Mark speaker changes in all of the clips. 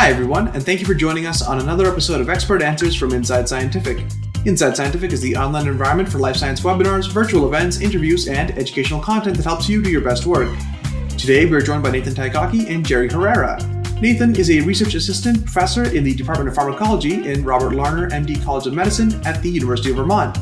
Speaker 1: Hi, everyone, and thank you for joining us on another episode of Expert Answers from Inside Scientific. Inside Scientific is the online environment for life science webinars, virtual events, interviews, and educational content that helps you do your best work. Today, we are joined by Nathan Tykocki and Jerry Herrera. Nathan is a research assistant professor in the Department of Pharmacology in Robert Larner MD College of Medicine at the University of Vermont.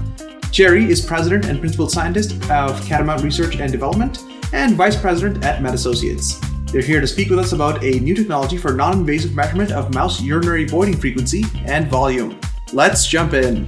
Speaker 1: Jerry is president and principal scientist of Catamount Research and Development and vice president at MedAssociates. They're here to speak with us about a new technology for non invasive measurement of mouse urinary voiding frequency and volume. Let's jump in.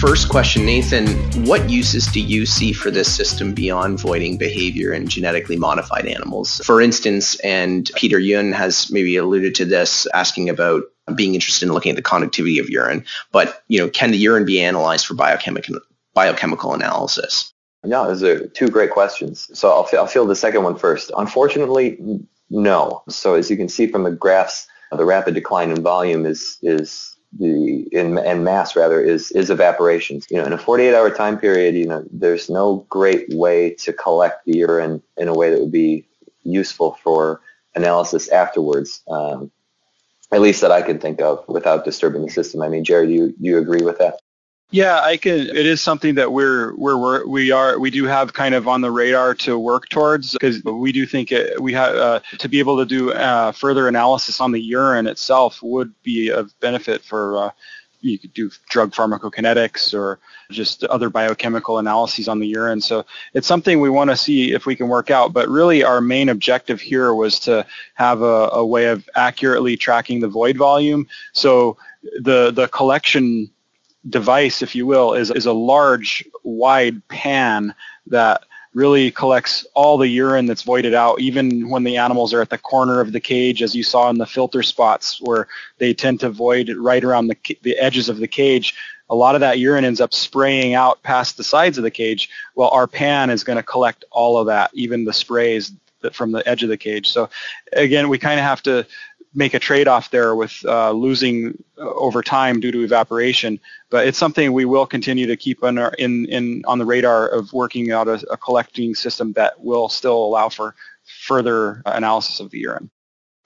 Speaker 2: First question, Nathan, what uses do you see for this system beyond voiding behavior in genetically modified animals? For instance, and Peter Yun has maybe alluded to this, asking about being interested in looking at the conductivity of urine. But you know, can the urine be analyzed for biochemical biochemical analysis?
Speaker 3: Yeah, those are two great questions. So I'll, I'll field the second one first. Unfortunately, no. So as you can see from the graphs, the rapid decline in volume is is the in and mass rather is is evaporation. You know, in a 48 hour time period, you know, there's no great way to collect the urine in a way that would be useful for analysis afterwards. Um, at least that I can think of without disturbing the system. I mean, Jerry, do you, you agree with that?
Speaker 4: Yeah, I can. It is something that we're we're we are we do have kind of on the radar to work towards because we do think it, we have uh, to be able to do uh, further analysis on the urine itself would be of benefit for uh, you could do drug pharmacokinetics or just other biochemical analyses on the urine. So it's something we want to see if we can work out. But really, our main objective here was to have a, a way of accurately tracking the void volume. So the the collection device, if you will, is is a large, wide pan that really collects all the urine that's voided out, even when the animals are at the corner of the cage, as you saw in the filter spots where they tend to void right around the, the edges of the cage. A lot of that urine ends up spraying out past the sides of the cage. Well, our pan is going to collect all of that, even the sprays that from the edge of the cage. So again, we kind of have to make a trade-off there with uh, losing uh, over time due to evaporation. But it's something we will continue to keep on our, in, in on the radar of working out a, a collecting system that will still allow for further analysis of the urine.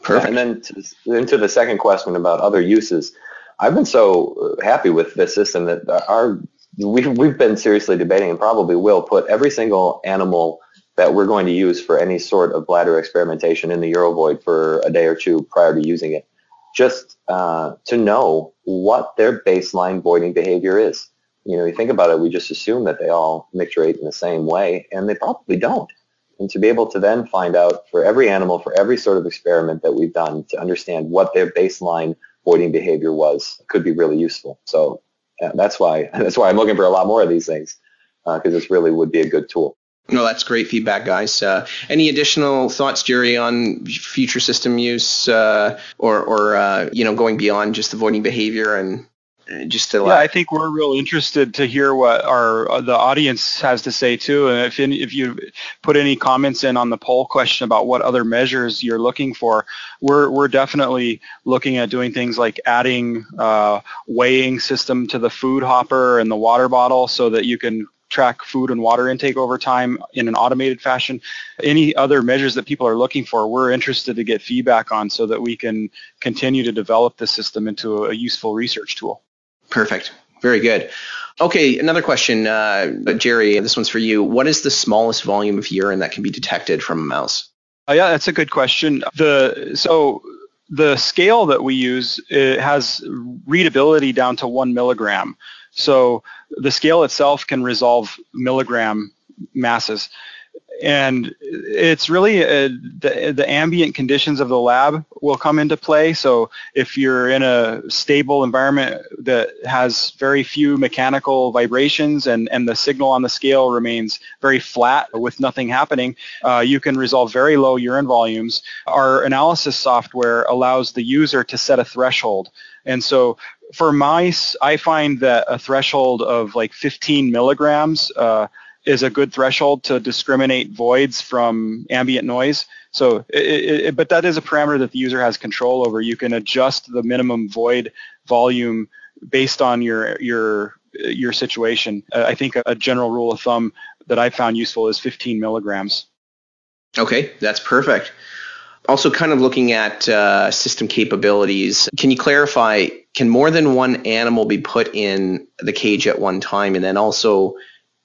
Speaker 3: Perfect. And then to, into the second question about other uses, I've been so happy with this system that our we've, we've been seriously debating and probably will put every single animal that we're going to use for any sort of bladder experimentation in the urovoid for a day or two prior to using it, just uh, to know what their baseline voiding behavior is. You know, you think about it, we just assume that they all micturate in the same way, and they probably don't. And to be able to then find out for every animal, for every sort of experiment that we've done, to understand what their baseline voiding behavior was could be really useful. So uh, that's why that's why I'm looking for a lot more of these things because uh, this really would be a good tool.
Speaker 2: No, that's great feedback, guys. Uh, any additional thoughts, Jerry, on future system use, uh, or, or uh, you know, going beyond just avoiding behavior and uh, just to?
Speaker 4: Yeah, I think we're real interested to hear what our uh, the audience has to say too. And if any, if you put any comments in on the poll question about what other measures you're looking for, we're we're definitely looking at doing things like adding uh, weighing system to the food hopper and the water bottle so that you can track food and water intake over time in an automated fashion. Any other measures that people are looking for, we're interested to get feedback on so that we can continue to develop the system into a useful research tool.
Speaker 2: Perfect. Very good. Okay, another question, uh, Jerry. This one's for you. What is the smallest volume of urine that can be detected from a mouse?
Speaker 4: Uh, yeah, that's a good question. The so the scale that we use has readability down to one milligram. So the scale itself can resolve milligram masses. And it's really uh, the, the ambient conditions of the lab will come into play. So if you're in a stable environment that has very few mechanical vibrations and, and the signal on the scale remains very flat with nothing happening, uh, you can resolve very low urine volumes. Our analysis software allows the user to set a threshold. And so for mice, I find that a threshold of like 15 milligrams uh, is a good threshold to discriminate voids from ambient noise. So, it, it, but that is a parameter that the user has control over. You can adjust the minimum void volume based on your your your situation. Uh, I think a, a general rule of thumb that I found useful is 15 milligrams.
Speaker 2: Okay, that's perfect. Also, kind of looking at uh, system capabilities, can you clarify can more than one animal be put in the cage at one time? And then also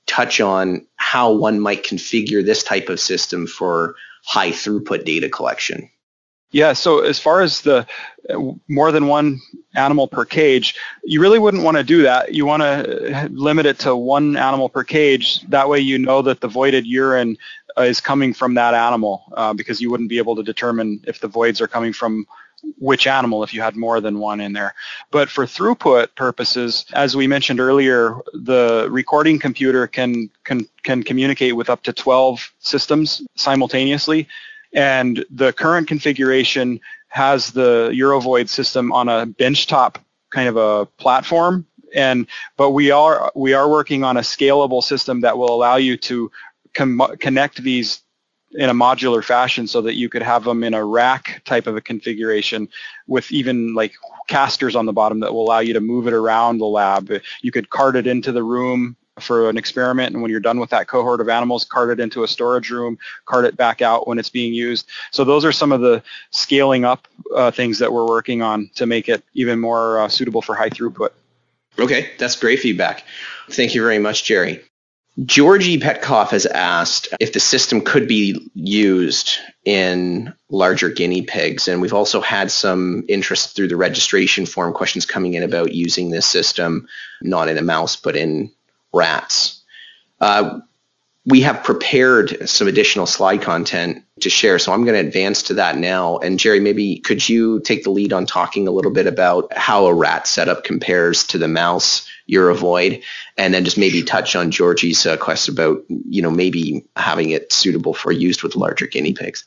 Speaker 2: touch on how one might configure this type of system for high throughput data collection.
Speaker 4: Yeah, so as far as the uh, more than one animal per cage, you really wouldn't want to do that. You want to limit it to one animal per cage. That way you know that the voided urine uh, is coming from that animal uh, because you wouldn't be able to determine if the voids are coming from which animal if you had more than one in there. But for throughput purposes, as we mentioned earlier, the recording computer can can can communicate with up to 12 systems simultaneously. And the current configuration has the UroVoid system on a benchtop kind of a platform. And but we are we are working on a scalable system that will allow you to com- connect these in a modular fashion so that you could have them in a rack type of a configuration with even like casters on the bottom that will allow you to move it around the lab. You could cart it into the room for an experiment and when you're done with that cohort of animals cart it into a storage room cart it back out when it's being used. So those are some of the scaling up uh, things that we're working on to make it even more uh, suitable for high throughput.
Speaker 2: Okay that's great feedback. Thank you very much jerry Georgi Petkov has asked if the system could be used in larger guinea pigs. And we've also had some interest through the registration form questions coming in about using this system, not in a mouse, but in rats. Uh, we have prepared some additional slide content to share, so I'm going to advance to that now. And Jerry, maybe could you take the lead on talking a little bit about how a rat setup compares to the mouse UroVoid, and then just maybe touch on Georgi's uh, quest about you know maybe having it suitable for used with larger guinea pigs.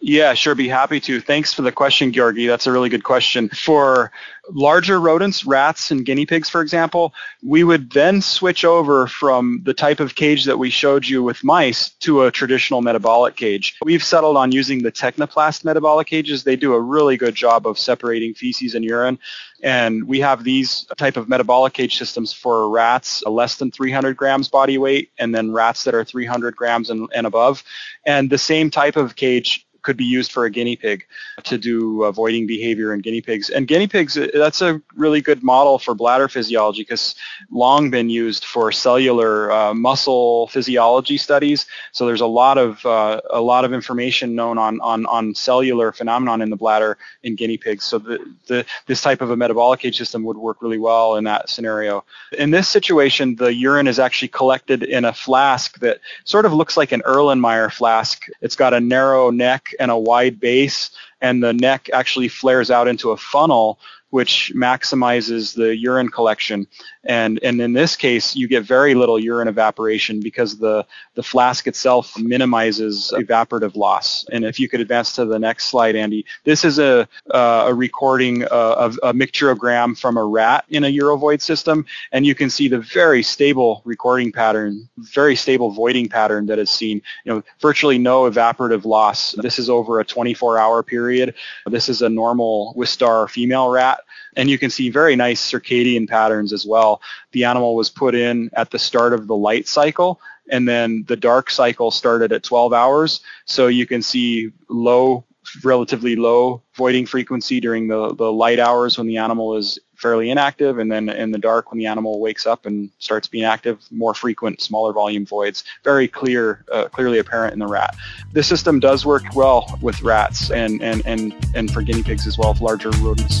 Speaker 4: Yeah, sure. Be happy to. Thanks for the question, Georgi. That's a really good question. For larger rodents, rats and guinea pigs, for example, we would then switch over from the type of cage that we showed you with mice to a traditional metabolic cage. We've settled on using the Tecniplast metabolic cages. They do a really good job of separating feces and urine. And we have these type of metabolic cage systems for rats uh, less than 300 grams body weight, and then rats that are 300 grams and, and above. And the same type of cage could be used for a guinea pig to do avoiding behavior in guinea pigs. And guinea pigs, uh, that's a really good model for bladder physiology because long been used for cellular uh, muscle physiology studies. So there's a lot of uh, a lot of information known on on on cellular phenomenon in the bladder in guinea pigs. So the, the this type of a metabolic cage system would work really well in that scenario. In this situation, the urine is actually collected in a flask that sort of looks like an Erlenmeyer flask. It's got a narrow neck and a wide base, and the neck actually flares out into a funnel which maximizes the urine collection. And, and in this case, you get very little urine evaporation because the, the flask itself minimizes evaporative loss. And if you could advance to the next slide, Andy, this is a, uh, a recording uh, of a micturogram from a rat in a UroVoid system. And you can see the very stable recording pattern, very stable voiding pattern that is seen. You know, virtually no evaporative loss. This is over a 24 hour period. This is a normal Wistar female rat and you can see very nice circadian patterns as well. The animal was put in at the start of the light cycle, and then the dark cycle started at 12 hours. So you can see low, relatively low voiding frequency during the, the light hours when the animal is fairly inactive, and then in the dark when the animal wakes up and starts being active, more frequent, smaller volume voids. Very clear, uh, clearly apparent in the rat. This system does work well with rats and, and, and, and for guinea pigs as well, with larger rodents.